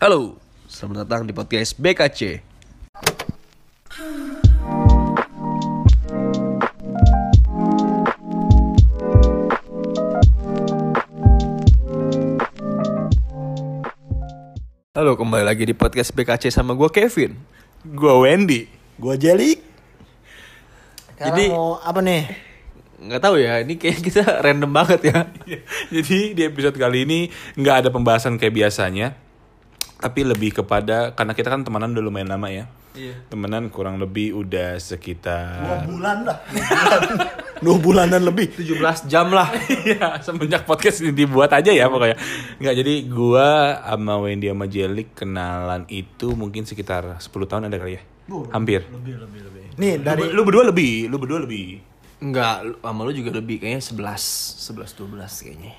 Halo, selamat datang di podcast BKC. Halo, kembali lagi di podcast BKC sama gue Kevin. Gue Wendy. Gua Jelik. Jadi- mau apa nih? Nggak tahu ya, ini kayak kita random banget ya. Jadi di episode kali ini nggak ada pembahasan kayak biasanya, tapi lebih kepada karena kita kan temenan udah lumayan lama ya. Iya. Temenan kurang lebih udah sekitar bulan lah. Dua bulanan lebih. 17 jam lah. Iya, semenjak podcast ini dibuat aja ya pokoknya. Nggak jadi gua sama Wendy sama Jelik kenalan itu mungkin sekitar 10 tahun ada kali ya. Hampir. Lebih, lebih, lebih. Nih dari Lu, lu berdua lebih, lu berdua lebih. Enggak, lu- sama lu juga lebih kayaknya 11, 11 12 kayaknya.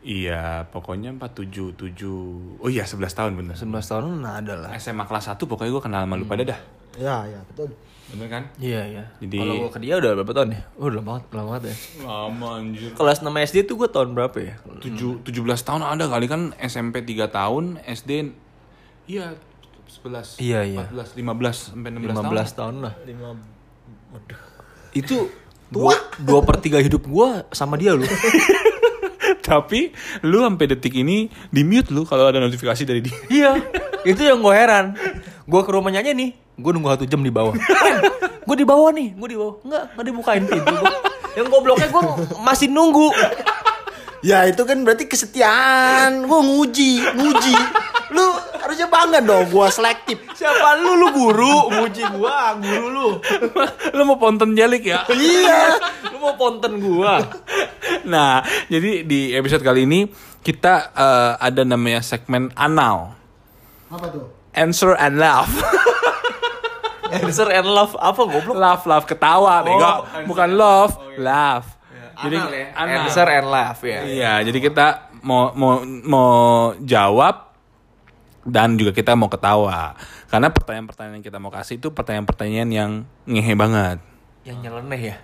Iya, pokoknya 47 7. Oh iya, 11 tahun bener. 11 tahun nah ada lah. SMA kelas 1 pokoknya gua kenal sama lu pada dah. ya, ya, betul. Bener kan? Iya, iya. Jadi- Kalau gua ke dia udah berapa tahun ya? Oh, udah lama banget, lama banget ya. Lama anjir. Kelas 6 SD tuh gua tahun berapa ya? Tujuh, 17 tahun ada kali kan SMP 3 tahun, SD iya 11, Iya, iya. 14, 15 sampai 16 tahun. 15 tahun lah. Lima Waduh. Itu dua, dua per tiga hidup gua sama dia lu. Tapi lu sampai detik ini di mute lu kalau ada notifikasi dari dia. iya. Itu yang gua heran. Gua ke rumahnya aja nih, gua nunggu satu jam di bawah. gue di bawah nih, gue di bawah. Enggak, enggak dibukain pintu gua. Yang gobloknya gua masih nunggu. Ya itu kan berarti kesetiaan. Gua nguji, nguji. Lu harusnya bangga dong gua selektif. Siapa lu lu guru nguji gua, guru lu. lu mau ponton jelik ya? Iya. Lu mau ponten gua. nah, jadi di episode kali ini kita eh, ada namanya segmen anal. Apa tuh? Answer and laugh. Answer and love apa goblok? laugh, laugh ketawa, bego. answer Bukan love, Oh, iya. laugh. Jadi anal. Answer and laugh ya. Iya, jadi kita mau mau mau jawab dan juga kita mau ketawa. Karena pertanyaan-pertanyaan yang kita mau kasih itu pertanyaan-pertanyaan yang ngehe banget. Yang nyeleneh ya.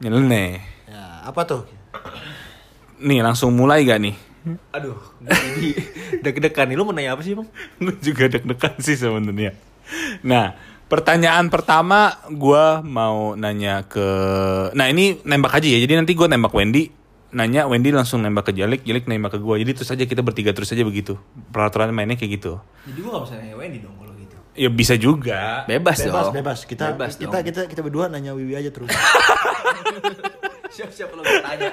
Nyeleneh. Ya, apa tuh? Nih, langsung mulai gak nih? Aduh, jadi deg-degan nih lu mau nanya apa sih, Bang? Gue juga deg-degan sih sebenarnya. Nah, pertanyaan pertama gue mau nanya ke... Nah, ini nembak aja ya. Jadi nanti gue nembak Wendy. Nanya, Wendy langsung nembak ke Jalik. Jalik nembak ke gue. Jadi terus aja kita bertiga terus aja begitu. Peraturan mainnya kayak gitu. Jadi gua gak bisa nanya Wendy dong kalau gitu. Ya bisa juga. Bebas, Bebas, dong. bebas. Kita Bebas kita, dong. kita kita berdua nanya Wiwi aja terus. Siap-siap lo bertanya.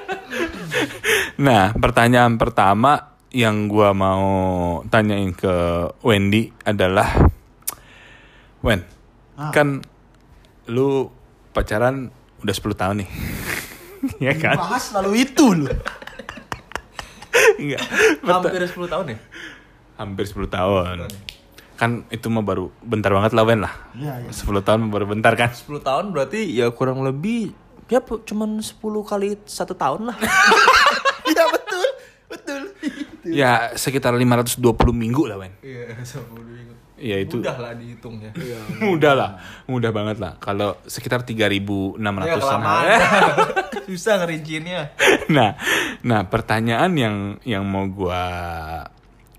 Nah, pertanyaan pertama yang gua mau tanyain ke Wendy adalah Wen, Ah. kan lu pacaran udah 10 tahun nih. ya kan? Bahas lalu itu lu. Enggak. Hampir 10 tahun ya? Hampir 10 tahun. Kan itu mah baru bentar banget lah Wen lah. Iya, iya. 10 tahun baru bentar kan? 10 tahun berarti ya kurang lebih ya cuman 10 kali satu tahun lah. Iya betul. Betul. Ya sekitar 520 minggu lah Wen. Iya, 10 minggu. Ya itu Udah lah dihitung ya. mudah lah. Mudah banget lah. Kalau sekitar 3600 Ya, kelamaan. Susah ngerinciinnya. nah, nah pertanyaan yang yang mau gua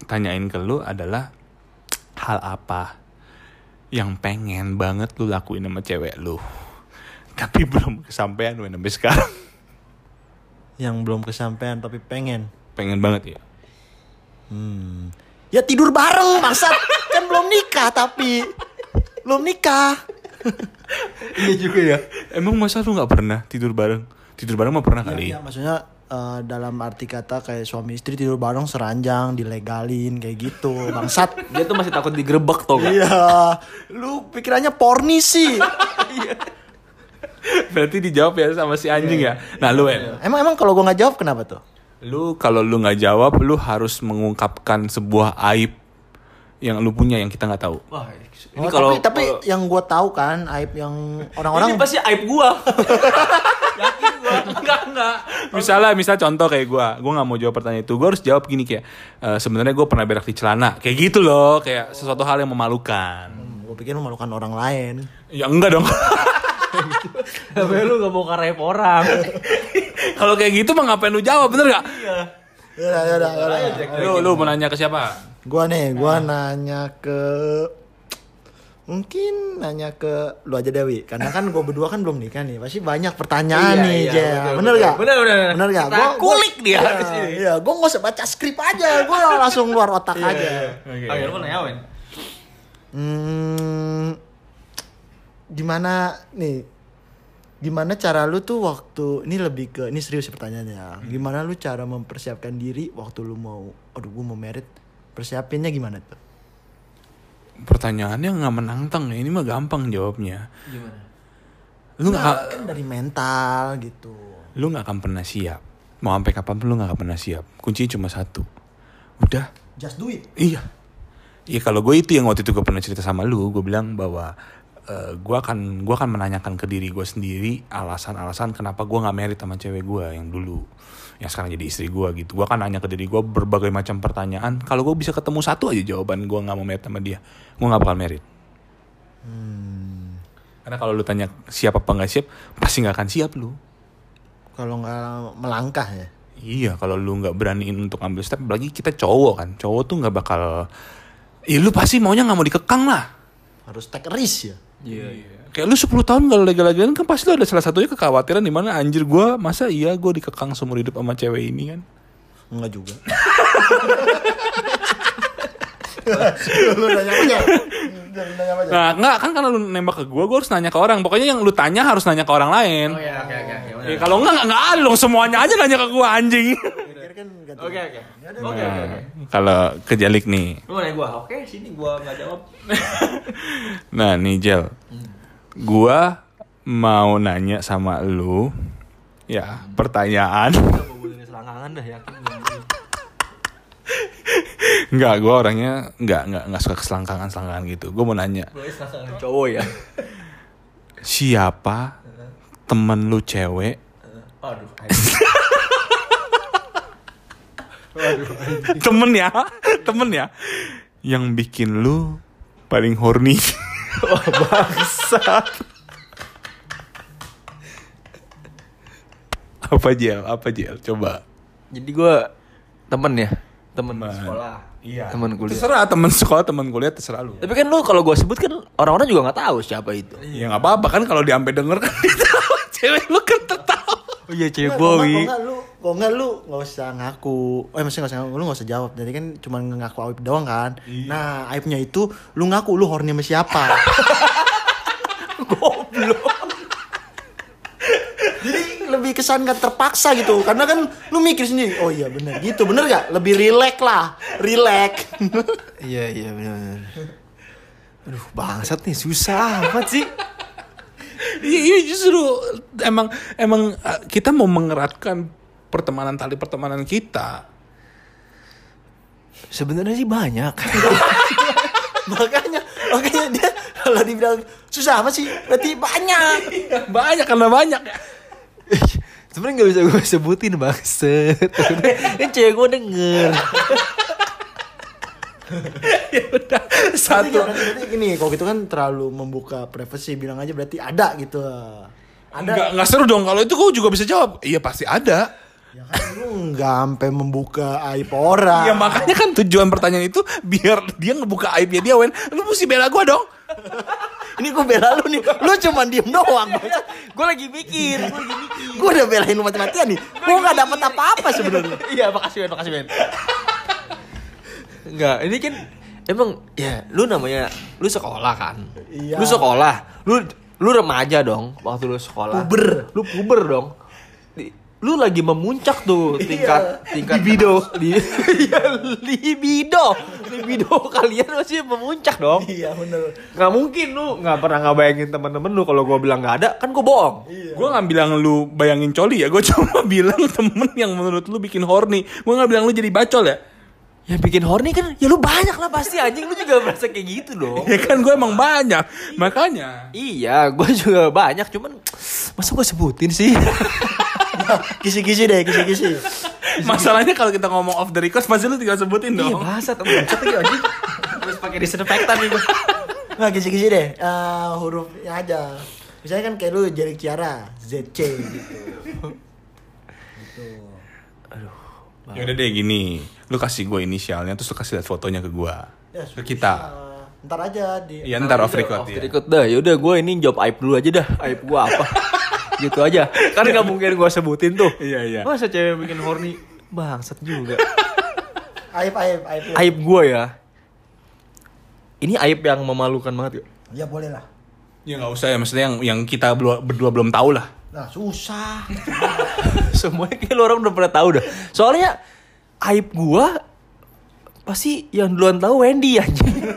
tanyain ke lu adalah hal apa yang pengen banget lu lakuin sama cewek lu tapi belum kesampaian Wen, sampai sekarang Yang belum kesampaian tapi pengen. pengen banget ya Hmm. Ya tidur bareng bangsat. Kan belum nikah tapi belum nikah. iya juga ya. emang masa lu nggak pernah tidur bareng tidur bareng mah pernah kali Ya, maksudnya eh, dalam arti kata kayak suami istri tidur bareng seranjang dilegalin kayak gitu bangsat. Dia tuh masih takut digerebek gak? Iya, lu pikirannya porni sih. berarti dijawab ya sama si anjing ya nah lu Wen Emang emang kalau gua nggak jawab kenapa tuh? lu kalau lu nggak jawab lu harus mengungkapkan sebuah aib yang lu punya yang kita nggak tahu Wah, ini Oh, kalau tapi, tapi kalau- yang gua tahu kan aib yang orang-orang ini pasti aib gua. Yakin gua. Enggak, enggak. misalnya misal contoh kayak gue gue nggak mau jawab pertanyaan itu gue harus jawab gini kayak "Eh, sebenarnya gue pernah berak di celana kayak gitu loh kayak sesuatu hal yang memalukan gue pikir memalukan orang lain. ya enggak dong Tapi lu gak mau karep orang. kalau kayak gitu mah ngapain lu jawab bener gak Iya. Ya ya ya. ya, ya. lu lu mau nanya ke siapa Gua nih, gua nanya ke mungkin nanya ke lu aja Dewi karena kan gue berdua kan belum nikah nih pasti banyak pertanyaan Iya, nih iya, Jel betul, bener betul. gak Bener, bener. bener gak Kita kulik dia iya, di sini. iya gue nggak usah baca skrip aja gue langsung luar otak Iya, aja Oke. Oh, ya, lu nanya Wen. hmm, gimana nih gimana cara lu tuh waktu ini lebih ke ini serius sih pertanyaannya gimana lu cara mempersiapkan diri waktu lu mau aduh gue mau merit persiapinnya gimana tuh Pertanyaannya nggak menantang ya. Ini mah gampang jawabnya. Gimana? Lu nggak Nah, kan dari mental gitu lu nggak akan pernah siap. Mau sampai kapan pun lu nggak akan pernah siap. Kuncinya cuma satu. Udah. just do it Iya. Iya kalau gue itu yang waktu itu gue pernah cerita sama lu, gue bilang bahwa eh, gue akan gue akan menanyakan ke diri gue sendiri alasan-alasan kenapa gue nggak merit sama cewek gue yang dulu, yang sekarang jadi istri gue gitu. Gue akan nanya ke diri gue berbagai macam pertanyaan. Kalau gue bisa ketemu satu aja jawaban gue nggak mau merit sama dia, gue nggak bakal merit. Karena kalau lu tanya siap apa nggak siap, pasti nggak akan siap lu. kalau nggak melangkah ya Iya, kalau lu nggak beraniin untuk ambil step, apalagi kita cowok kan, cowok tuh nggak bakal, Iya lu pasti maunya nggak mau dikekang lah. harus take risk ya Iya. Kayak lu 10 tahun kalau legal-legalan kan pasti lu ada salah satunya kekhawatiran di mana anjir gua masa iya gua dikekang seumur hidup sama cewek ini kan. Enggak juga. lu nanya aja? Lu? Nah, enggak kan kalau lu nembak ke gua, gua harus nanya ke orang. Pokoknya yang lu tanya harus nanya ke orang lain. Oh iya, oke oke oke. Ya, kalau enggak enggak, enggak ada dong semuanya aja nanya ke gua anjing. Kan tahu. Oke oke. Ya Oke oke oke. kalau kejalik nih. Lu nanya gua, oke sini gua nggak jawab. Nah, nih Jel. Gua mau nanya sama lu ya, pertanyaan. Boleh selangkangan dah yakin. Enggak, gue orangnya enggak, enggak, enggak suka keselangkangan selangkangan gitu. Gue mau nanya, cowok ya. siapa temen lu cewek Aduh. temen ya temen ya yang bikin lu paling horny Wah bangsat. apa jel apa jel coba Jadi gua temen ya, temen Temen. sekolah. iya Temen kuliah. terserah temen sekolah temen kuliah terserah lu Tapi kan lu kalau gua sebut kan orang-orang juga nggak tahu siapa itu. ya nggak apa-apa kan kalau diampe denger kan cewek lu kan Oh iya cewek kalau nggak lu, kalau nggak lu nggak usah ngaku. Eh maksudnya nggak usah ngaku, lu nggak usah jawab. Jadi kan cuma ngaku aib doang kan. Nah aibnya itu lu ngaku lu horny sama siapa. Goblok. Jadi lebih kesan nggak terpaksa gitu. Karena kan lu mikir sendiri. Oh iya bener gitu, bener gak? Lebih relax lah, relax. Iya iya benar. Aduh bangsat nih susah amat sih. Iya, ini justru emang emang uh, kita mau mengeratkan pertemanan tali pertemanan kita. Sebenarnya sih banyak. makanya, makanya dia kalau dibilang susah apa sih? Berarti banyak. banyak karena banyak ya. Sebenarnya nggak bisa gue sebutin bangset. Ini cewek gue denger. ya udah satu. berarti, berarti gini, kalau gitu kan terlalu membuka privasi, bilang aja berarti ada gitu. Ada. Nggak, nggak seru dong kalau itu gue juga bisa jawab. Iya pasti ada. Ya kan lu nggak sampai membuka aib orang. Ya makanya kan tujuan pertanyaan itu biar dia ngebuka aibnya dia Wen. Lu mesti bela gue dong. Ini gue bela lu nih. Lu cuma diem doang. gue lagi mikir. Gue lagi mikir. gue udah belain lu mati-matian nih. Gue nggak dapet apa-apa sebenarnya. Iya makasih Ben, makasih Ben. Enggak, ini kan emang ya lu namanya lu sekolah kan. Iya. Lu sekolah, lu lu remaja dong waktu lu sekolah. Puber. Lu puber dong. Di- lu lagi memuncak tuh tingkat Iya, tingkat libido. Li, iya, libido. Libido kalian masih memuncak dong. Iya bener. Nggak mungkin lu nggak pernah ngebayangin temen-temen lu kalau gua bilang nggak ada kan gua bohong. Gue nggak bilang lu bayangin coli ya. Gue cuma bilang temen yang menurut lu bikin horny. Gue nggak bilang lu jadi bacol ya. Yang bikin horny kan ya lu banyak lah pasti anjing lu juga merasa kayak gitu dong. Ya kan gue emang banyak. Makanya. Iya, gue juga banyak, cuman masa gue sebutin sih? Kisi-kisi deh, kisi-kisi. Masalahnya kalau kita ngomong off the record pasti lu tinggal sebutin iya, dong. bahasa temen bangsat lagi anjing. Terus pakai disinfektan nih gue. Nggak kisi-kisi deh. Eh, hurufnya aja. Misalnya kan kayak lu Jerik Ciara, ZC gitu. gitu. Ya udah deh gini. lu kasih gue inisialnya terus lu kasih lihat fotonya ke gue Ya, ke kita. Ntar aja di iya ntar off record Off ya record dah. Yaudah gue ini jawab aib dulu aja dah. Aib gue apa? gitu aja. Kan nggak mungkin gue sebutin tuh. Iya, iya. Masa cewek bikin horny? Bangsat juga. aib aib aib. aib gue ya. Ini aib yang memalukan banget ya. Ya boleh lah. ya nggak usah ya maksudnya yang yang kita berdua, berdua belum tahu lah Nah susah. Semuanya kayak lu orang udah pernah tahu dah. Soalnya aib gue pasti yang duluan tahu Wendy anjing.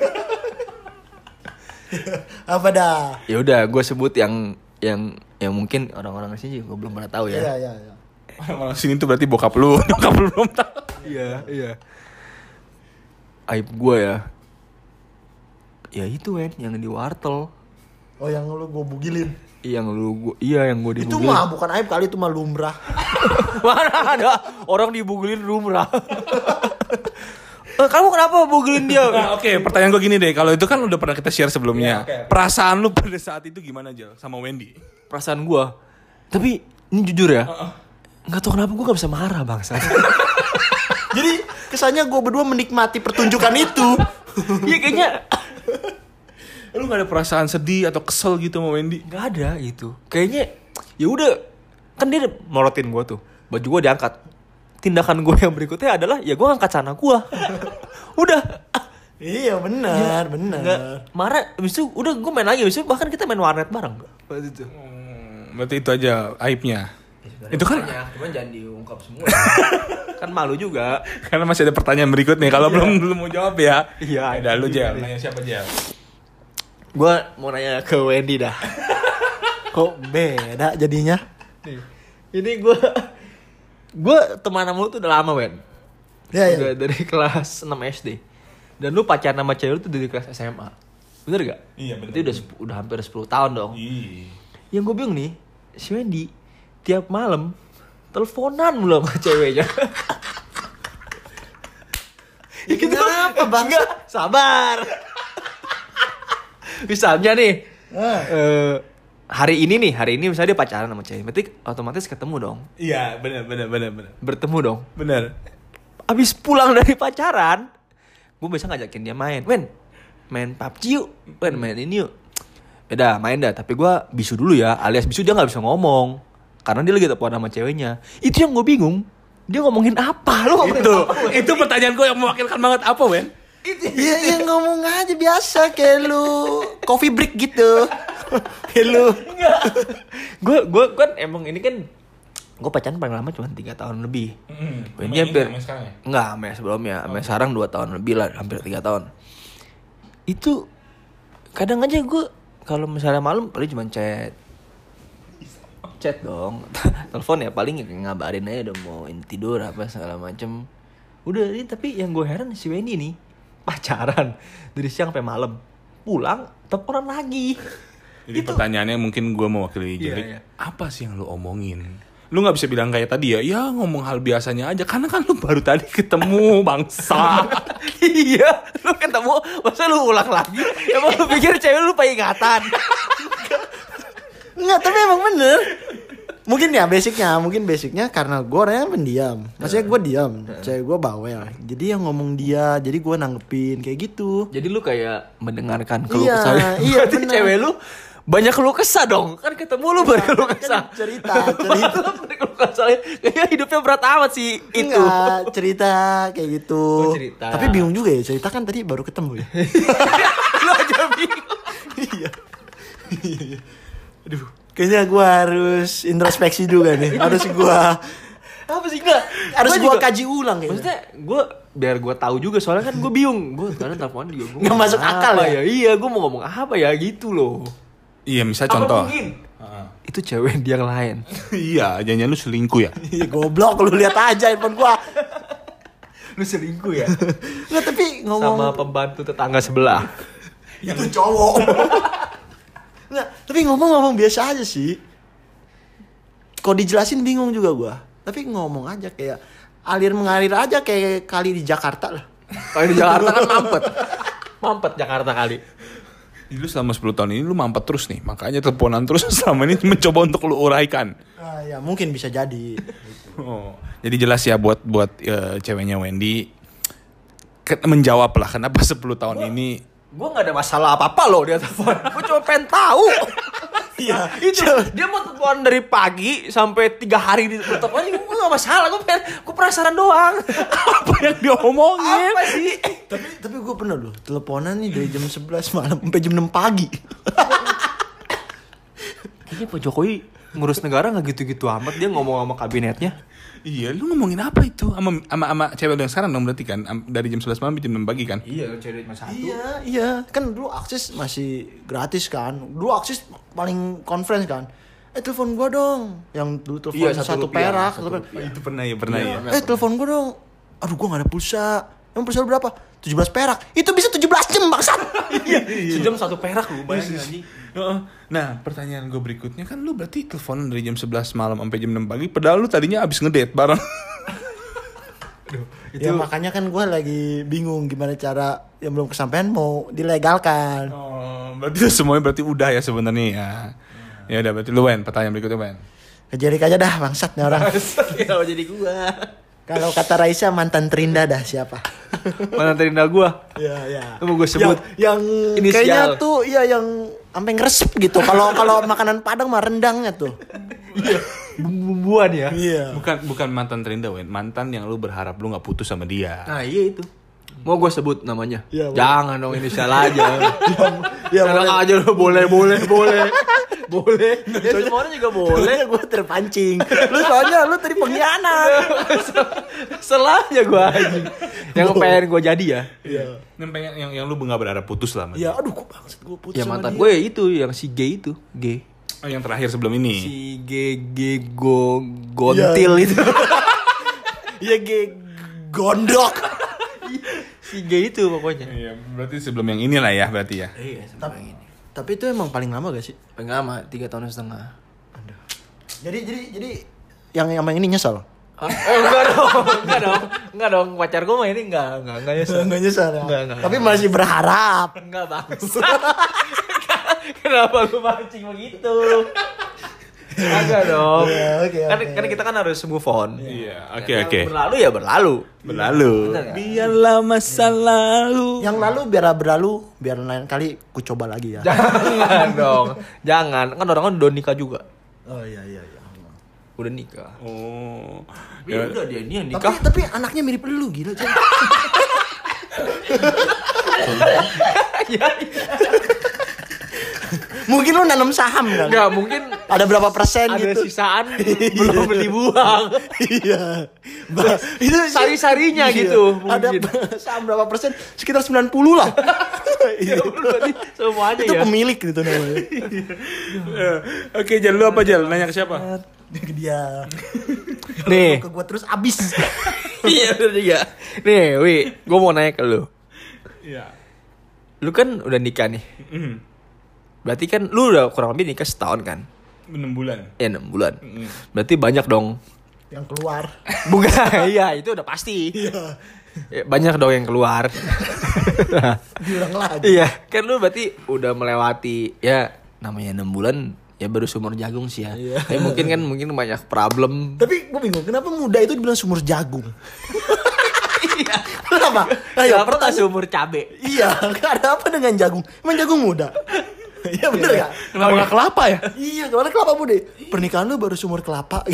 Apa dah? ya udah gue sebut yang yang yang mungkin orang-orang sini juga belum pernah tahu Iya ya. iya iya. orang sini tuh berarti bokap lu bokap lu belum tahu Iya, iya. Aib gue ya. Ya itu Wen, yang di wartel. Oh yang lu gue bugilin. Yang lu gua, iya yang gue Itu dibugilin. mah bukan aib kali itu mah lumrah. Mana ada orang dibugilin rumrah. Eh, Kamu kenapa bugilin dia? Nah, oke pertanyaan gue gini deh kalau itu kan udah pernah kita share sebelumnya Iya, oke, oke. perasaan lu pada saat itu gimana Jel sama Wendy Perasaan gue. Tapi ini jujur ya. Nggak tahu kenapa gue gak bisa marah bangsa. Jadi kesannya gue berdua menikmati pertunjukan itu. Iya kayaknya lu gak ada perasaan sedih atau kesel gitu sama Wendy? Nggak ada gitu. Kayaknya ya udah kan dia morotin gue tuh. Baju gue diangkat. Tindakan gue yang berikutnya adalah ya gue ngangkat sana gue. udah. Iya benar benar. nggak marah habis itu udah gue main lagi. Habis itu bahkan kita main warnet bareng. Waktu itu. Hmm, berarti itu aja aibnya? Itu kan cuman jangan diungkap semua. Kan malu juga. Karena masih ada pertanyaan berikut nih kalau belum belum mau jawab ya. Iya, ada lu iya, Jel iya. nanya siapa Jel gue mau nanya ke Wendy dah Kok beda jadinya? nih ini gue gue teman sama lu tuh udah lama Wen Ya udah ya. dari kelas 6 SD dan lu pacaran sama cewek lu tuh dari kelas SMA bener gak? Iya, bener. Berarti udah udah hampir 10 tahun dong Ih. yang gue bingung nih si Wendy tiap malam teleponan mulu sama ceweknya Ya, kenapa bang? Enggak, sabar. Misalnya nih, Ah. eh, hari ini nih, hari ini misalnya dia pacaran sama cewek, berarti otomatis ketemu dong, iya benar benar benar benar. Bertemu dong. benar. Abis pulang dari pacaran, gue bisa ngajakin dia main, Wen, main PUBG yuk, Wen main ini yuk. Beda main dah, tapi gue bisu dulu ya, alias bisu dia nggak bisa ngomong, karena dia lagi teleponan sama ceweknya. Itu yang gue bingung, dia ngomongin apa? Ngomongin itu apa, itu pertanyaan gue yang mewakilkan banget. Apa Wen Iya ya ngomong aja biasa kayak lu coffee break gitu. kayak lu. gue gue kan emang ini kan gue pacaran paling lama cuma tiga tahun lebih. Wendy hampir sekarang ya? nggak sama yang sebelumnya. Sama yang sekarang dua tahun lebih lah hampir tiga tahun. Itu kadang aja gue kalau misalnya malam paling cuma chat. Chat dong. Telepon ya paling ngabarin aja udah mau tidur apa segala macem. Udah ini tapi yang gue heran si Wendy nih pacaran dari siang sampai malam pulang teleponan lagi Jadi pertanyaannya mungkin gue mewakili Iya, jadi iya. apa sih yang lu omongin? Lu nggak bisa bilang kayak tadi ya, ya ngomong hal biasanya aja karena kan lu baru tadi ketemu bangsa. iya, lu ketemu, masa lu ulang lagi? Emang lu pikir cewek lu peringatan? Enggak, tapi emang bener. Mungkin ya basicnya, mungkin basicnya karena gue orangnya pendiam. Maksudnya gue diam, cewek gue bawel. Jadi yang ngomong dia, jadi gue nanggepin kayak gitu. Jadi lu kayak mendengarkan keluh Iya, kesah. iya, Berarti bener. cewek lu banyak keluh kesah dong. Kan ketemu lu banyak keluh kesah. Kan cerita, cerita. Banyak keluh kesah. Kayaknya hidupnya berat amat sih itu. Enggak, cerita kayak gitu. Oh, cerita. Tapi bingung juga ya, cerita kan tadi baru ketemu ya. lu aja bingung. iya. Aduh, kayaknya gue harus introspeksi juga nih. Harus gue Apa sih enggak? harus Gua gue kaji ulang kayaknya. Maksudnya gue biar gue tahu juga soalnya kan gue bingung gue sekarang telepon dia gua Nggak masuk akal apa ya? iya gue mau ngomong apa ya gitu loh iya, misal Apa contoh. mungkin? Heeh. itu cewek dia yang lain iya, jangan lu selingkuh ya. Iya, goblok lu lihat aja handphone gua. lu selingkuh ya Enggak, tapi ngomong sama pembantu tetangga sebelah itu cowok. Enggak, tapi ngomong-ngomong biasa aja sih. Kalau dijelasin bingung juga gua. Tapi ngomong aja kayak alir mengalir aja kayak kali di Jakarta lah. kalau di Jakarta kan mampet mampet Jakarta kali Jadi lu selama 10 tahun ini lu mampet terus nih, makanya teleponan terus selama ini mencoba untuk lu uraikan. Ah, ya mungkin bisa jadi. Oh. Jadi jelas ya buat buat eh, ceweknya Wendy, menjawab lah kenapa 10 tahun ini Gue gak ada masalah apa-apa loh dia telepon. Gue cuma pengen tahu. Iya. itu dia mau telepon dari pagi sampai tiga hari di telepon gue gak masalah gue pengen gue penasaran doang apa yang diomongin? apa sih tapi tapi gue pernah loh teleponan nih dari jam 11 malam sampai jam 6 pagi. kayaknya Pak Jokowi ngurus negara nggak gitu-gitu amat dia ngomong sama kabinetnya Iya, lu ngomongin apa itu? Sama sama sama cewek lu yang sekarang dong berarti kan dari jam 11 malam jam 6 pagi kan? iya cewek cuma satu Iya, iya. Kan dulu akses masih gratis kan. Dulu akses paling conference kan. Eh telepon gua dong. Yang dulu telepon Iya, satu, satu rupiah, perak. satu telepon. rupiah. itu pernah ya, pernah ya. Eh telepon gua dong. Aduh gua gak ada pulsa. Yang pulsa lu berapa? 17 perak. Itu bisa 17 jam maksud. sejam satu perak lu bayangin anjing Heeh. Nah, pertanyaan gue berikutnya kan lu berarti teleponan dari jam 11 malam sampai jam 6 pagi padahal lu tadinya abis ngedate bareng. Ya makanya kan gua lagi bingung gimana cara yang belum kesampaian mau dilegalkan. Oh, berarti semuanya berarti udah ya sebenarnya ya. Ya udah berarti lu Wen, pertanyaan berikutnya Wen. Kejerik aja dah bangsat nih orang. kenapa jadi gua Kalau kata Raisa mantan terindah dah siapa? mana terindah gua Iya, iya. Mau gua sebut yang, yang inisial. kayaknya tuh iya yang sampai ngeresep gitu. Kalau kalau makanan Padang mah rendangnya tuh. bumbuan ya Iya. Bukan bukan mantan terindah Wen, mantan yang lu berharap lu nggak putus sama dia. nah iya itu mau gue sebut namanya boleh. jangan dong inisial aja Iya, Enak boleh. aja lo boleh boleh boleh boleh ya semua orang juga boleh gue terpancing. Lu soalnya lu tadi pengkhianat. Selahnya gue anjing. Yang pengen gue jadi ya. Iya. Yang pengen yang yang lu nggak berharap putus lah Iya, aduh kok bangsat gue putus Ya sama mantan gue ya itu yang si G itu, G. Oh, yang terakhir sebelum ini. Si G G go gontil Iya. itu. Iya, ge gondok. Si G itu pokoknya. Iya, berarti sebelum yang ini lah ya berarti ya. Iya, Tapi, tapi itu emang paling lama gak sih? Paling lama tiga tahun setengah. Aduh. Jadi jadi jadi yang yang ini nyesel. Hah? Oh, enggak dong, enggak dong, enggak dong. Pacar gue mah ini enggak, enggak, enggak nyesel. Enggak nyesel ya. Enggak, enggak. Tapi masih berharap. Enggak bangsa. Kenapa gue mancing begitu? Agak dong. Iya, oke, kan, oke. kan kita kan harus move on. Iya, oke Yang oke. Berlalu ya berlalu. Berlalu. Bener nggak? Biarlah masa lalu. Yang lalu biar berlalu, biar lain kali ku coba lagi ya. Jangan dong. Jangan. Kan orang kan udah nikah juga. Oh iya iya iya. Udah nikah. Oh. Tapi ya udah dia ini yang Tapi nikah. tapi anaknya mirip lu gila Jen. ya, Mungkin lu nanam saham kan? Enggak, mungkin Ada berapa persen ada gitu? sisaan belum dibuang. iya. Ba- itu Sari-sarinya Iya. gitu, Ada mungkin. saham berapa persen? Sekitar 90 lah. Ya Iya. semuanya itu ya. pemilik gitu namanya. Eh, Oke, Jal, lu apa Jal? Nanya ke siapa? Ke dia. Nih. Ke gua terus abis. Iya juga. Nih, Wi, gue mau nanya ke lu. Iya. Lu kan udah nikah nih. Berarti kan lu udah kurang lebih nikah setahun kan? 6 bulan. Ya 6 bulan. Berarti banyak dong. yang keluar. Bukan, iya itu udah pasti. Iya. Ya, banyak dong yang keluar. Diulang lagi. iya, kan lu berarti udah melewati ya namanya 6 bulan ya baru sumur jagung sih ya. Iya. Tapi mungkin kan mungkin banyak problem. Tapi gue bingung, kenapa muda itu dibilang sumur jagung? Iya. Kenapa? Ayo, Kenapa pertanyaan- sumur cabe? Iya, ada apa dengan jagung? Emang jagung muda? Iya bener gak? Kenapa nggak kelapa ya? Iya, ke mana kelapa muda? Pernikahan lu baru sumur kelapa.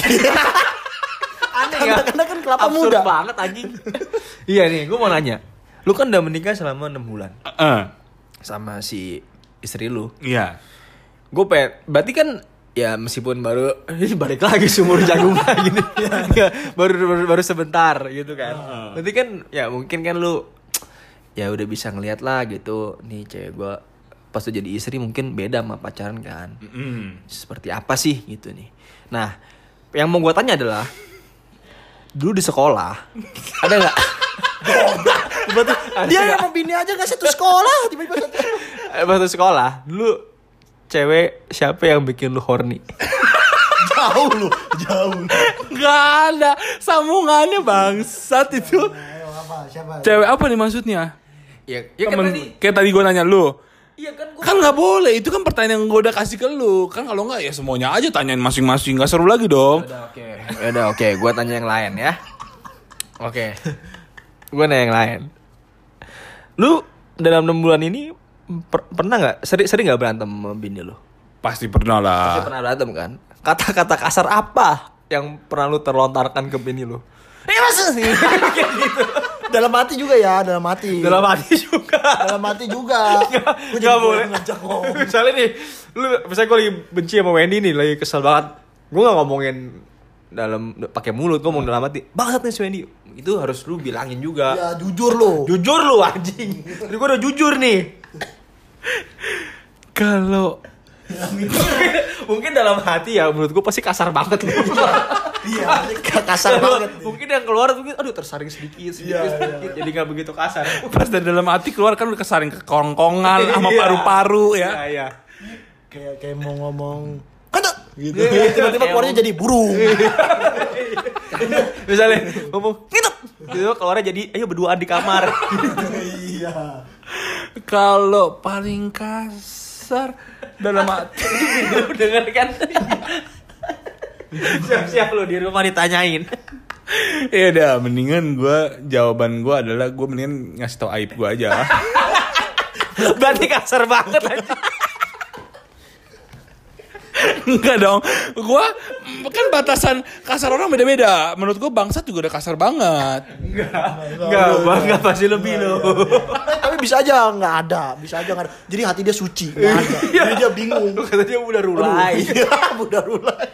Aneh Karena- karena kan kelapa Absurd muda. banget anjing. iya nih, gue mau nanya. Lu kan udah menikah selama 6 bulan Heeh. sama si istri lu. Iya. Gue pengen, berarti kan ya meskipun baru ini balik lagi sumur jagung lagi nih. Ya, baru, baru baru sebentar gitu kan. Berarti kan ya mungkin kan lu ya udah bisa ngeliat lah gitu nih cewek gue pas tuh jadi istri mungkin beda sama pacaran kan. Mm. Seperti apa sih gitu nih. Nah, yang mau gue tanya adalah dulu di sekolah ada nggak? Dia yang mau bini aja gak satu sekolah tiba-tiba satu. Eh, sekolah dulu cewek siapa yang bikin lu horny? Jauh lu, jauh. lu. Gak ada sambungannya bangsat itu. Siapa? Cewek apa nih maksudnya? Ya, ya kan Temen- tadi. kayak tadi gue nanya lu. Iya kan gua Kan nggak boleh, itu kan pertanyaan yang gue udah kasih ke lu. Kan kalau nggak ya semuanya aja tanyain masing-masing, nggak seru lagi dong. Udah oke. Ya Udah oke, gua tanya yang lain ya. Oke. Gua nanya yang lain. Lu dalam enam bulan ini per- pernah nggak sering sering nggak berantem sama bini lu? Pasti pernah lah. Pasti pernah berantem kan? Kata-kata kasar apa yang pernah lu terlontarkan ke bini lu? Eh masa sih? Kayak gitu. Dalam hati juga ya, dalam hati. Dalam hati juga. Dalam hati juga. Gua jadi Gak boleh. ngajak ngomong. Misalnya nih, lu misalnya gue lagi benci sama Wendy nih, lagi kesel banget. Gue gak ngomongin dalam pakai mulut, gue ngomong dalam hati. Bangsat nih si Wendy. Itu harus lu bilangin juga. Ya jujur lo. Jujur lu anjing. Gue udah jujur nih. Kalau Mungkin dalam hati ya menurut gue pasti kasar banget lu. Iya, kasar banget. mungkin yang keluar mungkin aduh tersaring sedikit, sedikit, Iya, sedikit. Jadi gak begitu kasar. pas dari dalam hati keluar kan udah kesaring ke kerongkongan sama Iya. paru-paru ya. Iya, iya. Kayak kayak mau ngomong kata gitu. Iya, Tiba-tiba keluarnya jadi burung. Misalnya ngomong. Gitu keluarnya jadi ayo berduaan di kamar. Iya. Kalau paling kasar dalam hati Lu denger kan? Siap-siap lu di rumah ditanyain. ya udah mendingan gua jawaban gua adalah gua mendingan ngasih tau aib gua aja. Berarti kasar banget aja. Enggak dong. Gua kan batasan kasar orang beda-beda. Menurut gua bangsat juga udah kasar banget. Enggak, bangga pasti lebih lo. Eh, tapi bisa aja nggak ada, bisa aja nggak ada. Jadi hati dia suci, nggak ada. Jadi dia bingung. Lu katanya udah rulai. Iya, udah rulai.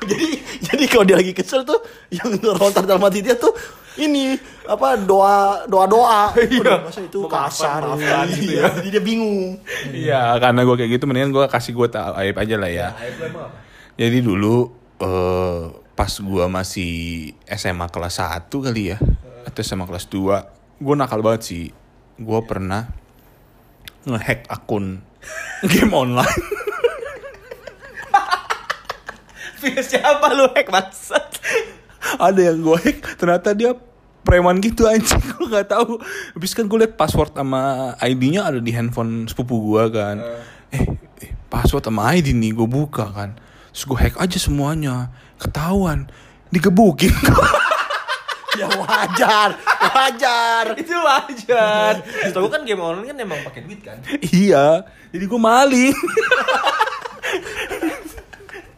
jadi jadi kalau dia lagi kesel tuh yang terlontar dalam hati dia tuh ini apa doa doa doa. Iya. masa itu kasar. maafkan gitu Iya, Jadi dia bingung. Iya, karena gua kayak gitu mendingan gua kasih gua tau aib aja lah ya. Jadi dulu eh pas gua masih SMA kelas 1 kali ya atau SMA kelas 2, gua nakal banget sih. Gua pernah ngehack akun game online. Via siapa lu hack maksud? Ada yang gue hack, ternyata dia preman gitu anjing gue nggak tahu. Habis kan gue liat password sama ID-nya ada di handphone sepupu gue kan. Eh, eh, password sama ID nih gue buka kan. Terus gue hack aja semuanya. Ketahuan, digebukin. Ya wajar, wajar. Itu wajar. Setahu kan game online kan emang pakai duit kan. iya, jadi gue maling.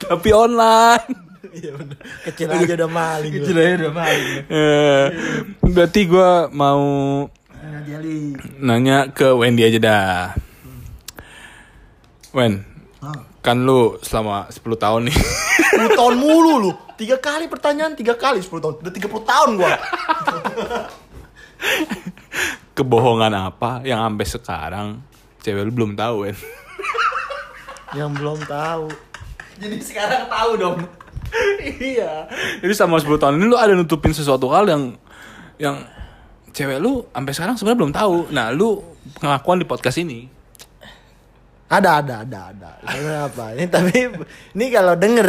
Tapi online. Iya bener. Kecil aja udah maling. Kecil aja udah maling. Eh, berarti gue mau nanya ke Wendy aja dah. Wen, kan lu selama 10 tahun nih 10 tahun mulu lu. Tiga kali pertanyaan, tiga kali 10 tahun. Udah 30 tahun gua. kebohongan apa yang sampai sekarang cewek lu belum tahu Wen? Yang belum tahu. Jadi sekarang tahu dong. iya. Jadi sama 10 tahun ini lu ada nutupin sesuatu hal yang yang cewek lu sampai sekarang sebenarnya belum tahu. Nah, lu pengakuan di podcast ini. Ada, ada, ada, ada. Ini apa? Ini tapi ini kalau denger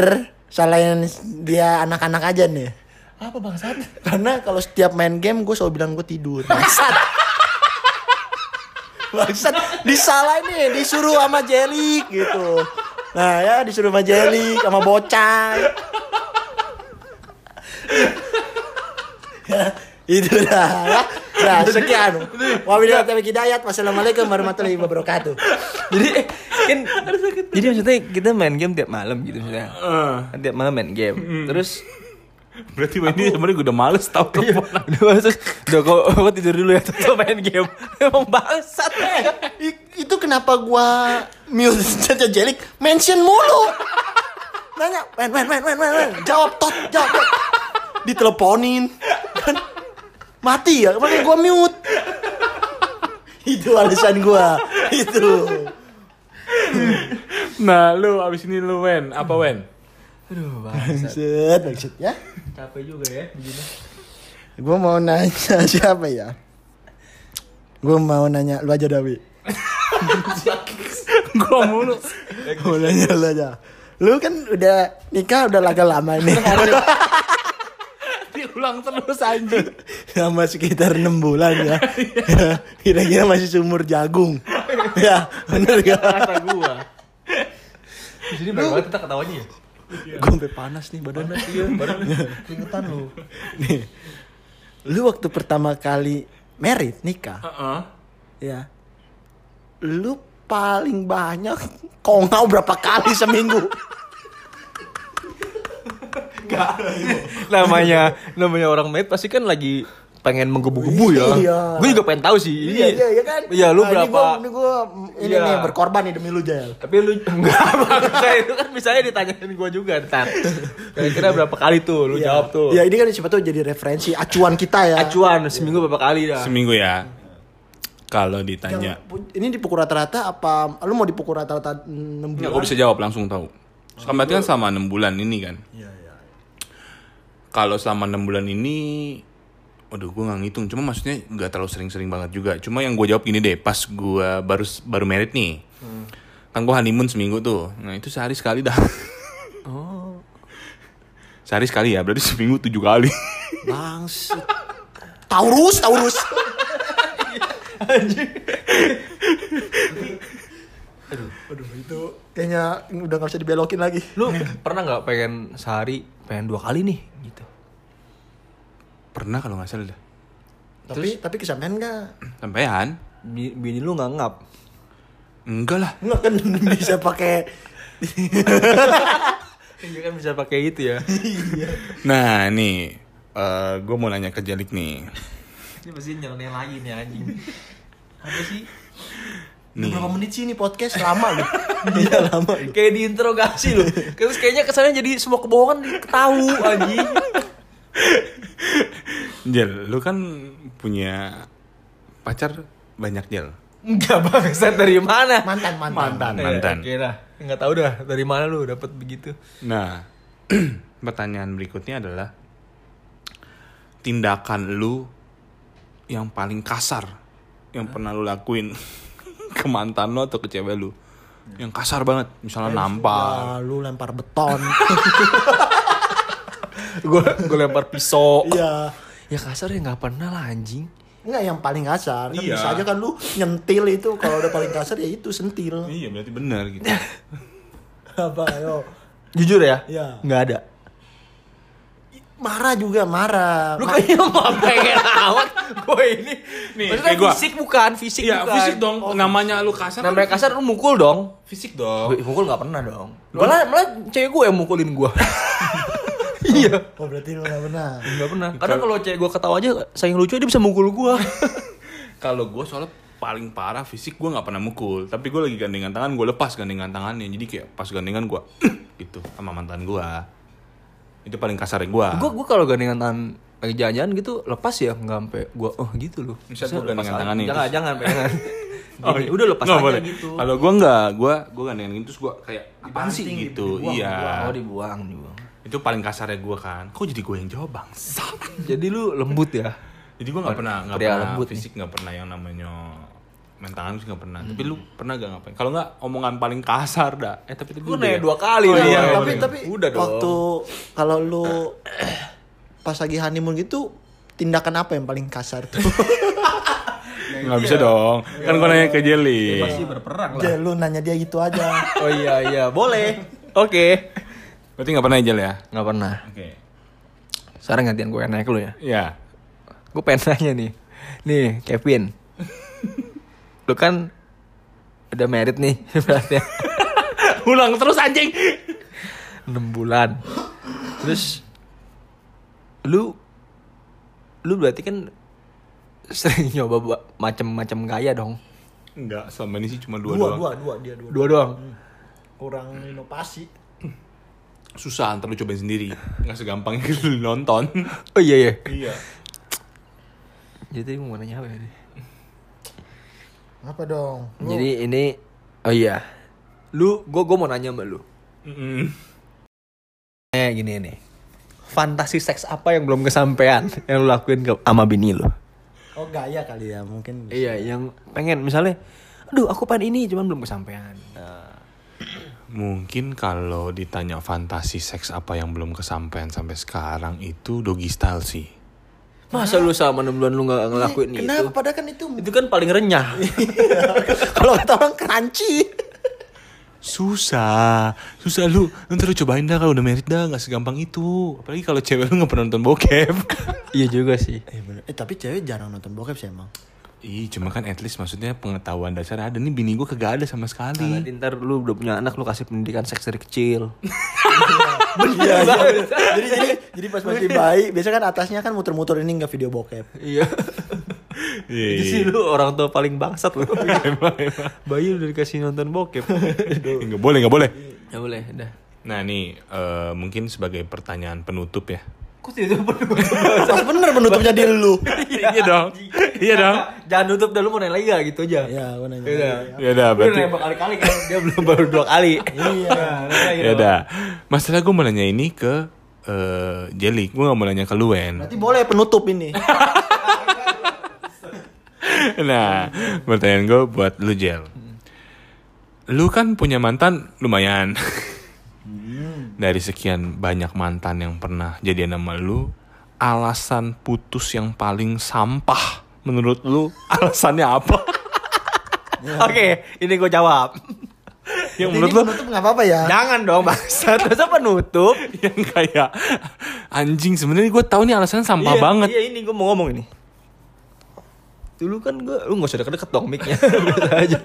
salahin dia anak-anak aja nih. Apa bangsat? Karena kalau setiap main game gue selalu bilang gue tidur. Bangsat. Bangsat disalahin nih, disuruh sama Jelly gitu. Nah ya disuruh sama Jelly sama bocah. ya, itu dah ya. Nah, sekian. Wabillahi taufiq hidayat. Wassalamualaikum warahmatullahi wabarakatuh. Jadi eh, kan jadi maksudnya kita main game tiap malam gitu misalnya. Kan tiap malam main game. Terus Berarti Wendy sebenarnya gue udah males tau Iya, udah terus udah kau, kau tidur dulu ya tuh main game. Emang bangsat. I- itu kenapa gua mute Caca Jelik mention mulu nanya men men men men, men. jawab tot jawab tot. diteleponin kan mati ya? Makanya gua mute. Itu alasan gua. Itu. Nah, lu abis ini lu Wen, apa Wen? Aduh, bangsat. maksud maksud ya? Capek juga ya begini. gua mau nanya siapa ya? Gua mau nanya lu aja Dawi. Gua mulu. mau nanya lu aja. Lu kan udah nikah udah agak lama nih Diulang terus anjing. sama sekitar enam bulan ya. Kira-kira masih sumur jagung. ya, bener gak? Kata gua. Di sini baru banget kita ketawanya ya. Gue sampai panas nih badan. Iya, badan keringetan lu. Nih, lu waktu pertama kali merit nikah Heeh. ya lu paling banyak kongau berapa kali seminggu namanya namanya orang med pasti kan lagi pengen menggebu-gebu ya. Iya. Gue juga pengen tahu sih. iya iya iya kan Iya, lu Nah, berapa? ini gua, ini gua ini Iya. nih berkorban nih demi lu Jel Tapi lu enggak bangsa itu kan misalnya ditanyain gue juga ntar. Kira-kira berapa kali tuh lu Iya. jawab tuh. Iya ini kan siapa tuh jadi referensi acuan kita ya. Acuan seminggu berapa kali dah. Seminggu ya. Kalau ditanya. Yang ini dipukul rata-rata apa lu mau dipukul rata-rata 6 Nggak, bulan? gue bisa jawab langsung tahu. Kan berarti kan selama 6 bulan ini kan. Iya. Kalau selama 6 bulan ini Waduh gue gak ngitung Cuma maksudnya gak terlalu sering-sering banget juga Cuma yang gue jawab gini deh Pas gue baru baru merit nih Kan gue honeymoon seminggu tuh Nah itu sehari sekali dah Oh. Sehari sekali ya Berarti seminggu tujuh kali Bangset. Taurus, Taurus. aduh, aduh itu kayaknya udah gak bisa dibelokin lagi. Lu pernah nggak pengen sehari pengen dua kali nih? Pernah kalau gak salah dah Tapi tapi kesampean gak? Sampean Bi- Bini lu nggak ngap. Enggak lah Enggak kan bisa pakai Iya kan bisa pakai itu ya. Nah nih eh Gue mau nanya ke Jalik nih Ini pasti nyeleneh lagi nih anjing. Apa sih? Udah berapa menit sih ini podcast lama loh. Iya lama. Kayak diinterogasi loh. Terus kayaknya kesannya jadi semua kebohongan ketahu anjing. Jel Lu kan punya Pacar banyak Jel Enggak bangsat dari mana? Mantan mantan. Mantan Mantan Oke dah. Enggak tahu dah dari mana lu dapat begitu. Nah, pertanyaan berikutnya adalah tindakan lu yang paling kasar yang pernah lu lakuin ke mantan lu atau ke cewek lu. Yang kasar banget, misalnya nampar. Ya, lu lempar beton. Gue gue lempar pisau. Iya. Ya kasar ya nggak pernah lah anjing. Enggak yang paling kasar. Kan Iya. bisa aja kan lu nyentil itu kalau udah paling kasar ya itu sentil. Iya, berarti benar gitu. Apa ayo. Jujur ya? Iya. Nggak ada. Marah juga marah. Lu kayaknya mah pengen amat gue ini. Nih, Maksudnya gua. fisik bukan, fisik Iya, bukan. fisik dong. Namanya lu kasar. Namanya kasar lu mukul dong. fisik dong. Gue mukul nggak pernah dong. Malah malah cewek gue yang mukulin gue. iya. Oh berarti lu gak pernah. Nggak pernah. Karena kalau cewek gue ketawa aja saking lucu dia bisa mukul gue. Kalau gue soalnya paling parah fisik gue nggak pernah mukul tapi gue lagi gandengan tangan gue lepas gandengan tangannya jadi kayak pas gandengan gue gitu sama mantan gue itu paling kasar gue gue gue kalau gandengan tangan lagi jalan-jalan gitu lepas ya nggak sampai gue oh gitu loh. Bisa Bisa gua gandengan lepas aja. tangan nih, Jangan terus- jangan pengen. Oh, Gini, udah lepas aja boleh. gitu. Kalau gue nggak, gue gue gandengan gitu terus gue kayak apaan sih Dibanting, gitu. dibuang, iya. Oh dibuang dibuang. Itu paling kasarnya gue kan. Kok jadi gue yang jawab bang? Jadi lu lembut ya. Jadi gue nggak pernah nggak pernah lembut fisik nggak pernah yang namanya tangan sih nggak pernah. Tapi lu pernah gak ngapain? Kalau nggak omongan paling kasar dah. Eh tapi tadi Gue udah nanya ya? dua kali. Oh, iya, tapi tapi Udah dong. waktu kalau lu pas lagi honeymoon gitu tindakan apa yang paling kasar tuh? Nggak bisa dong. Kan gue nanya ke Jelly. Pasti berperang lah. Lu nanya dia gitu aja. Oh iya iya boleh. Oke. Berarti nggak pernah ya Jel ya? Nggak pernah. Oke. Sekarang gantian gue yang nanya ke lu ya. Ya. Gue pengen nanya nih. Nih Kevin. lu kan udah married nih berarti. Ulang terus anjing. 6 bulan. Terus lu lu berarti kan sering nyoba buat macam-macam gaya dong. Enggak, selama ini sih cuma dua, Dua, doang. dua, dua, dia dua. Dua doang. Kurang inovasi. Susah ntar lu cobain sendiri. Nggak segampang itu lu nonton. Oh iya iya. iya. Jadi mau nanya apa ya? Apa dong? Lu- Jadi ini oh iya. Lu gua gua mau nanya sama lu. Mm-mm. Eh gini nih. Fantasi seks apa yang belum kesampaian yang lu lakuin ke sama bini lu? Oh gaya kali ya mungkin. Iya, yang pengen misalnya aduh aku pengen ini cuman belum kesampaian. Nah, Mungkin kalau ditanya fantasi seks apa yang belum kesampaian sampai sekarang itu doggy style sih. masa lu sama 6 bulan lu gak ngelakuin Kenapa? itu? Padahal kan itu Itu kan paling renyah. kalau kata orang crunchy. susah susah lu ntar lu cobain dah kalau udah merit dah nggak segampang itu apalagi kalau cewek lu nggak pernah nonton bokep Iya juga sih. Eh, bener. eh tapi cewek jarang nonton bokep sih emang. Ih, cuma kan at least maksudnya pengetahuan dasar ada nih bini gue kagak ada sama Nah, sekali. nanti ntar lu udah punya anak lu kasih pendidikan seks dari kecil. Iya, iya. jadi jadi jadi pas masih bayi, biasanya kan atasnya kan muter-muter ini nggak video bokep. Iya. Iya, Itu sih lu orang tua paling bangsat lu. emang, emang. Bayi udah dikasih nonton bokep. Nggak boleh, nggak boleh. ya boleh, udah. Nah nih, eh, mungkin sebagai pertanyaan penutup ya. Kok tidak perlu? Pas bener penutupnya di lu. iya dong, iya dong. Jangan nutup dah lu mau nanya lagi gak gitu aja. Ya, gua nanya. Iya. Ya udah, Lu berarti. nanya berkali-kali kan dia belum baru dua kali. Iya. Ya udah. Masalah gue mau nanya ini ke eh Jelly. Gue gak mau nanya ke Luen. Berarti boleh penutup ini. nah, pertanyaan gue buat lu Jel. Lu kan punya mantan lumayan. Dari sekian banyak mantan yang pernah jadi nama lu, alasan putus yang paling sampah menurut lu alasannya apa? Oke, ini gue jawab. yang menurut lu penutup nggak apa-apa ya? Jangan dong bangsat. Masa penutup? yang kayak anjing sebenarnya gue tahu nih alasannya sampah Iya, banget. Iya ini gue mau ngomong ini. Dulu kan gue, lu gak usah deket-deket dong mic-nya. Aja.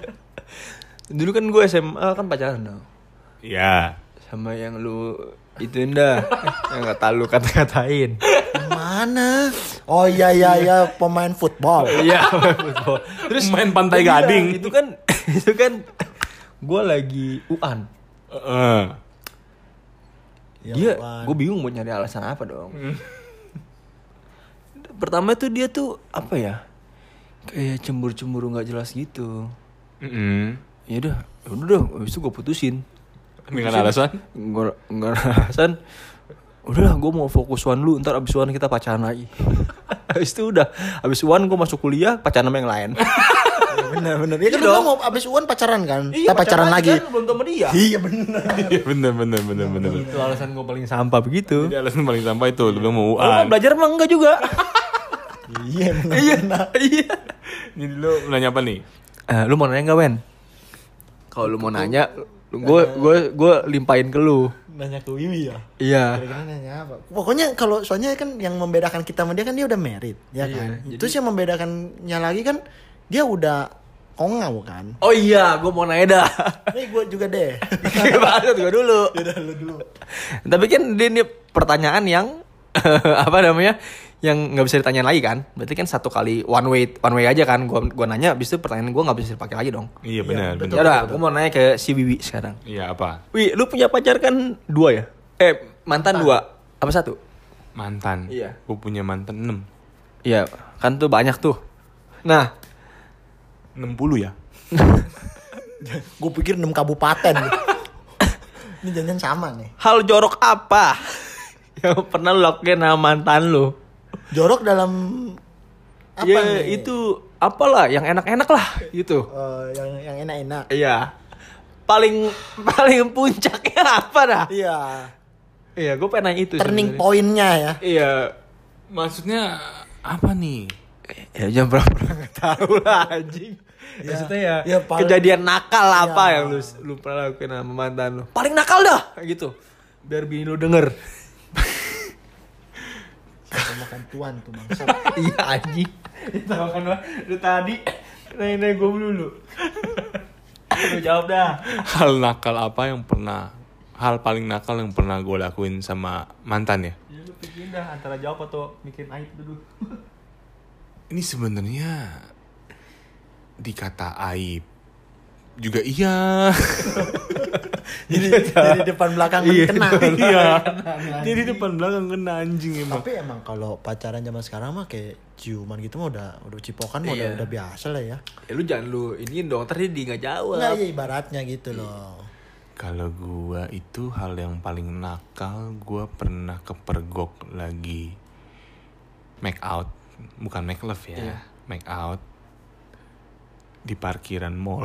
Dulu kan gue SMA kan pacaran dong. Iya. Sama yang lu ituin dah. yang gak lu kata-katain. Mana? Oh iya iya iya pemain football. Iya, football. Terus Main Pantai bilang, Gading. Itu kan itu kan gue lagi UAN. Heeh. Ya, dia, gue bingung mau nyari alasan apa dong. Pertama tuh dia tuh apa ya? Kayak cemburu-cemburu nggak jelas gitu. Mm-mm. Ya udah, ya udah dong. Habis itu gue putusin. Dengan alasan? Ada alasan. Udahlah, gue mau fokus one lu. Ntar abis one kita pacaran lagi. habis itu udah, abis one gue masuk kuliah pacaran sama yang lain. Ya, bener bener. Ya kan Iya mau abis UN pacaran kan? Iya, Kita pacaran, lagi. kan, belum sama dia. Iya bener. Iya bener bener bener bener. Itu alasan gue paling sampah begitu. Jadi alasan paling sampah itu lu bilang mau Oh, UAN. belajar mah enggak juga. Iya bener. iya, iya. Jadi lu nanya apa nih? Eh, lu mau nanya nggak Wen? Kalau lu mau nanya, gue gue gue limpahin ke lu. Nanya ke Wiwi ya. Iya. Kira-kira nanya apa? Pokoknya kalau soalnya kan yang membedakan kita sama dia kan dia udah married, ya Iya, kan. jadi- Terus yang membedakannya lagi kan dia udah kongau kan. Oh iya, gue mau nanya dah. Nih gue juga deh. Bahas gue dulu. Lu dulu. Tapi kan ini pertanyaan yang apa namanya? Yang nggak bisa ditanyain lagi kan? Berarti kan satu kali one way one way aja kan? Gua gua nanya, habis itu pertanyaan gua nggak bisa dipakai lagi dong. Iya benar betul. Ya benar. udah, gua mau nanya ke si Wiwi sekarang. Iya apa? Wi, lu punya pacar kan dua ya? Eh, mantan dua. Apa satu? Mantan. Iya. Gue punya mantan 6. Iya, kan tuh banyak tuh. Nah, 60 ya? Gue pikir 6 kabupaten. Ini jangan sama nih. hal jorok apa yang pernah lu lakuin sama mantan lu? Jorok dalam apa ya, nih? itu apalah yang enak-enak lah gitu. Eh, yang yang enak-enak. Iya. Paling paling puncaknya apa dah? Iya. Iya, gue pengen nanya itu. Turning pointnya ya. Iya. Maksudnya apa nih? Ya jam berapa nggak tahu lah anjing. Ya, Maksudnya ya, ya, paling- kejadian nakal apa Ya. yang lu lu pernah lakuin sama mantan lu? Paling nakal dah gitu. Biar bini lu denger. Kita makan tuan tuh bangsa. iya anjing. Itu makan lah. Lu tadi nanya gue dulu. Lu jawab dah. Hal nakal apa yang pernah hal paling nakal yang pernah gue lakuin sama mantan ya? Ya lu pikirin dah antara jawab atau mikirin aib dulu. Ini sebenarnya dikata aib juga iya. jadi dari depan belakang Iya, kena. iya. Jadi depan belakang kena anjing emang. Tapi emang kalau pacaran zaman sekarang mah kayak ciuman gitu mah udah udah cipokan mah udah Iya. udah biasa lah ya. Ya lu jangan lu ini dong, ntar dia nggak jawab. Enggak ya ibaratnya gitu loh. Kalau gua itu hal yang paling nakal, gua pernah kepergok lagi make out, bukan make love ya, Iya. make out di parkiran mall.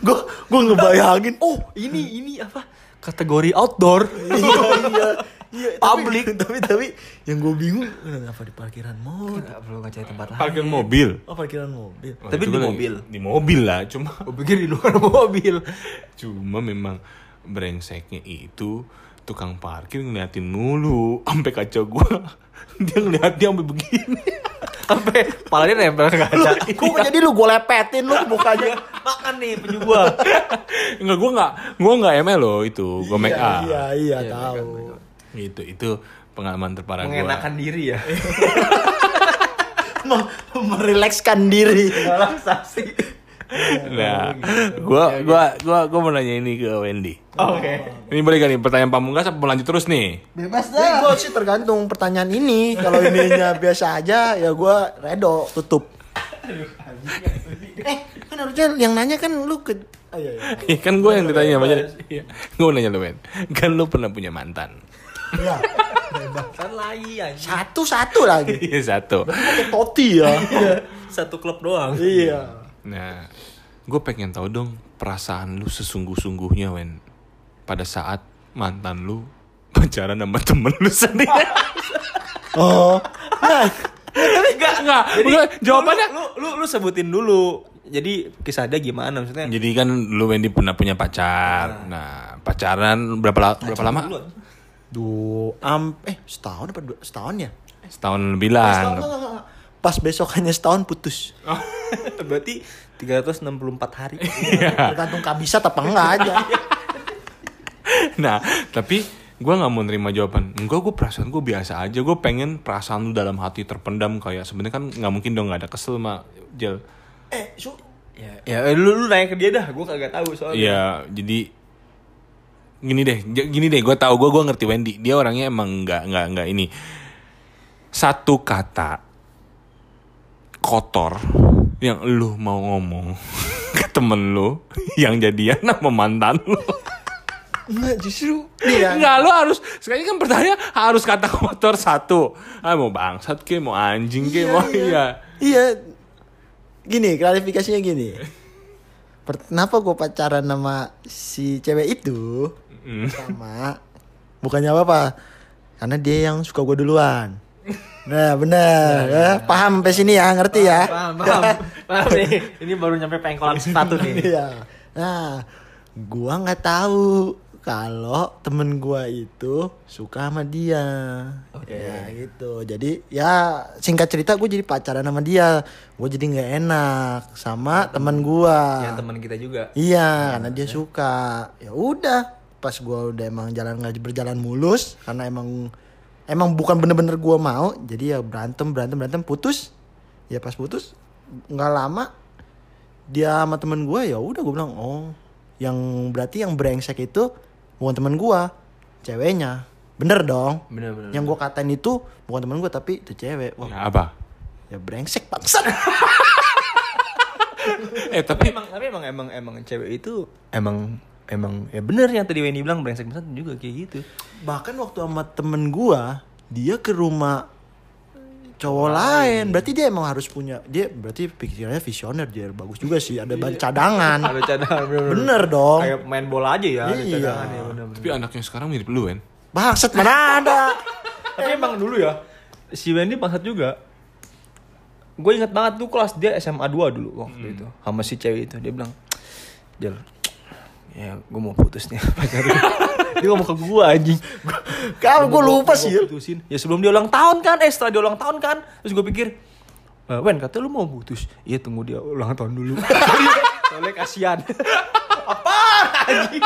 Gue gue ngebayangin. Oh, ini ini apa? Kategori outdoor. iya iya. Iya, publik. Tapi, tapi tapi yang gue bingung kenapa di parkiran mobil? Nggak perlu nggak cari tempat lain. Parkir mobil. Oh parkiran mobil. Wah, Tapi di lagi- mobil. Di mobil lah, cuma Gue pikir di luar mobil. cuma memang brengseknya itu tukang parkir ngeliatin mulu sampai kaca gua. Dia ngeliat dia sampai begini. Sampai kepalanya nempel ke kaca. Kok jadi lu gue lepetin lu mukanya? Makan nih penyu gua. Enggak, gua enggak gua enggak ML loh itu, gua make Iya up. iya iya Iya, tahu. Itu itu pengalaman terparah gua. Mengenakan diri ya. Merilekskan diri. Relaksasi. Nah, gua gua gua gua mau nanya ini ke Wendy. Oke. Ini boleh gak nih pertanyaan pamungkas apa mau lanjut terus nih? Bebas dah. gue sih tergantung pertanyaan ini. Kalau ininya biasa aja ya gue redo tutup. eh kan harusnya yang nanya kan lu ke. Oh, iya, iya. Iya kan gue yang ditanya sama Iya. Gue nanya lu Ben Kan lu pernah punya mantan Iya. Kan lagi. Satu satu lagi. Iya satu Pakai toti ya. Satu klub doang. iya. Nah Gue pengen tahu dong Perasaan lu sesungguh-sungguhnya Wen Pada saat mantan lu Pacaran sama temen lu sendiri Oh. Nah, Enggak Enggak Enggak, Jawabannya lu, lu lu sebutin dulu. Jadi kisah dia gimana maksudnya? Jadi kan lu Wendy pernah punya pacar Nah pacaran berapa, la- berapa lama? du am eh setahun apa dua, setahun ya? Setahun lebih lah enggak. Pas besokannya setahun putus. Berarti 364 hari. Tergantung kabisat apa enggak aja. Nah, tapi gue nggak mau nerima jawaban. Enggak, gue perasaan gue biasa aja. Gue pengen perasaan lu dalam hati terpendam kayak sebenarnya kan nggak mungkin dong nggak ada kesel sama Jel. eh, su ya, ya lu lu nanya ke dia dah, gua kagak tahu soalnya. Iya, jadi gini deh, gini deh. Gue tahu gue gue ngerti Wendy. Dia orangnya emang nggak nggak nggak ini. Satu kata kotor yang lu mau ngomong ke temen lu yang jadian sama mantan lu. enggak justru dia Enggak, lu harus sekarang kan pertanyaan harus kata kotor satu. Ah mau bangsat ke, mau anjing ke, mau iya. Iya. Gini, klarifikasinya gini. Per- Kenapa gue pacaran sama si cewek itu? Mm. Sama bukannya apa-apa. Karena dia yang suka gue duluan. Nah, bener. Ya, paham sampai sini ya, ngerti ya? Paham, paham. paham nih. Ini baru nyampe pengkolan satu nih. Iya. Nah, gua nggak tahu kalau temen gua itu suka sama dia. Oke. Ya gitu. Jadi ya singkat cerita gue jadi pacaran sama dia. Gue jadi nggak enak sama teman gua. Yang teman kita juga. Iya, karena dia suka. Ya udah, pas gua udah emang jalan nggak berjalan mulus karena emang emang bukan bener-bener gua mau. Jadi ya berantem berantem berantem putus. Ya pas putus nggak lama dia sama temen gua ya udah gua bilang oh yang berarti yang brengsek itu bukan temen gua ceweknya bener dong Bener bener. yang gua katain itu bukan temen gua tapi itu cewek wah Nah, apa? ya brengsek bangsat Eh tapi tapi emang tapi emang emang emang cewek itu emang emang ya bener yang tadi Wendy bilang brengsek banget juga kayak gitu. bahkan waktu sama temen gua dia ke rumah cowok lain. Berarti dia emang harus punya dia berarti pikirannya visioner dia bagus juga sih ada ban cadangan. Ada cadangan bener, bener dong. Kayak main bola aja ya, ada Iya. cadangan ya bener tapi anaknya sekarang mirip lu kan? bangsat mana ada? Tapi emang dulu ya si Wendy bangsat juga. Gue inget banget tuh kelas dia SMA 2 dulu waktu itu sama si cewek itu. Dia bilang, Jel, ya gue mau putus nih. Pacar gue." dia ngomong ke gue anjing. Kalau gue lupa sih ya. putusin. Ya sebelum dia ulang tahun kan eh setelah dia ulang tahun kan. Terus gue pikir "Eh, Wen kata lu mau putus. Iya tunggu dia ulang tahun dulu. Soalnya kasihan. Apa anjing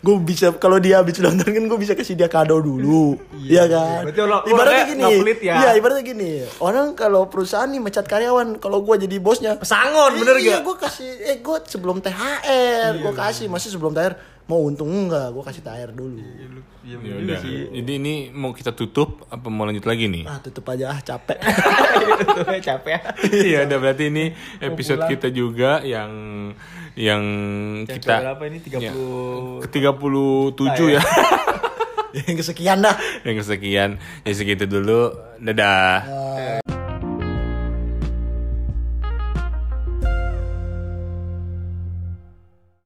gue bisa kalau dia habis ulang tahun kan gue bisa kasih dia kado dulu. Iya. Kan? Berarti orang- ibaratnya gini. ya. iya ibaratnya gini. Orang kalau perusahaan nih mecat karyawan kalau gue jadi bosnya pesangon bener iya, gak gue kasih eh gue sebelum THR gue kasih masih sebelum THR mau untung enggak gue kasih THR dulu iya Ya udah. Jadi ini mau kita tutup apa mau lanjut lagi nih? ah tutup aja ah capek capek Iya, udah berarti ini episode kita juga yang yang kita berapa ini 30 ke 37 ya. yang kesekian dah yang kesekian. Ya segitu dulu. Dadah. Eh,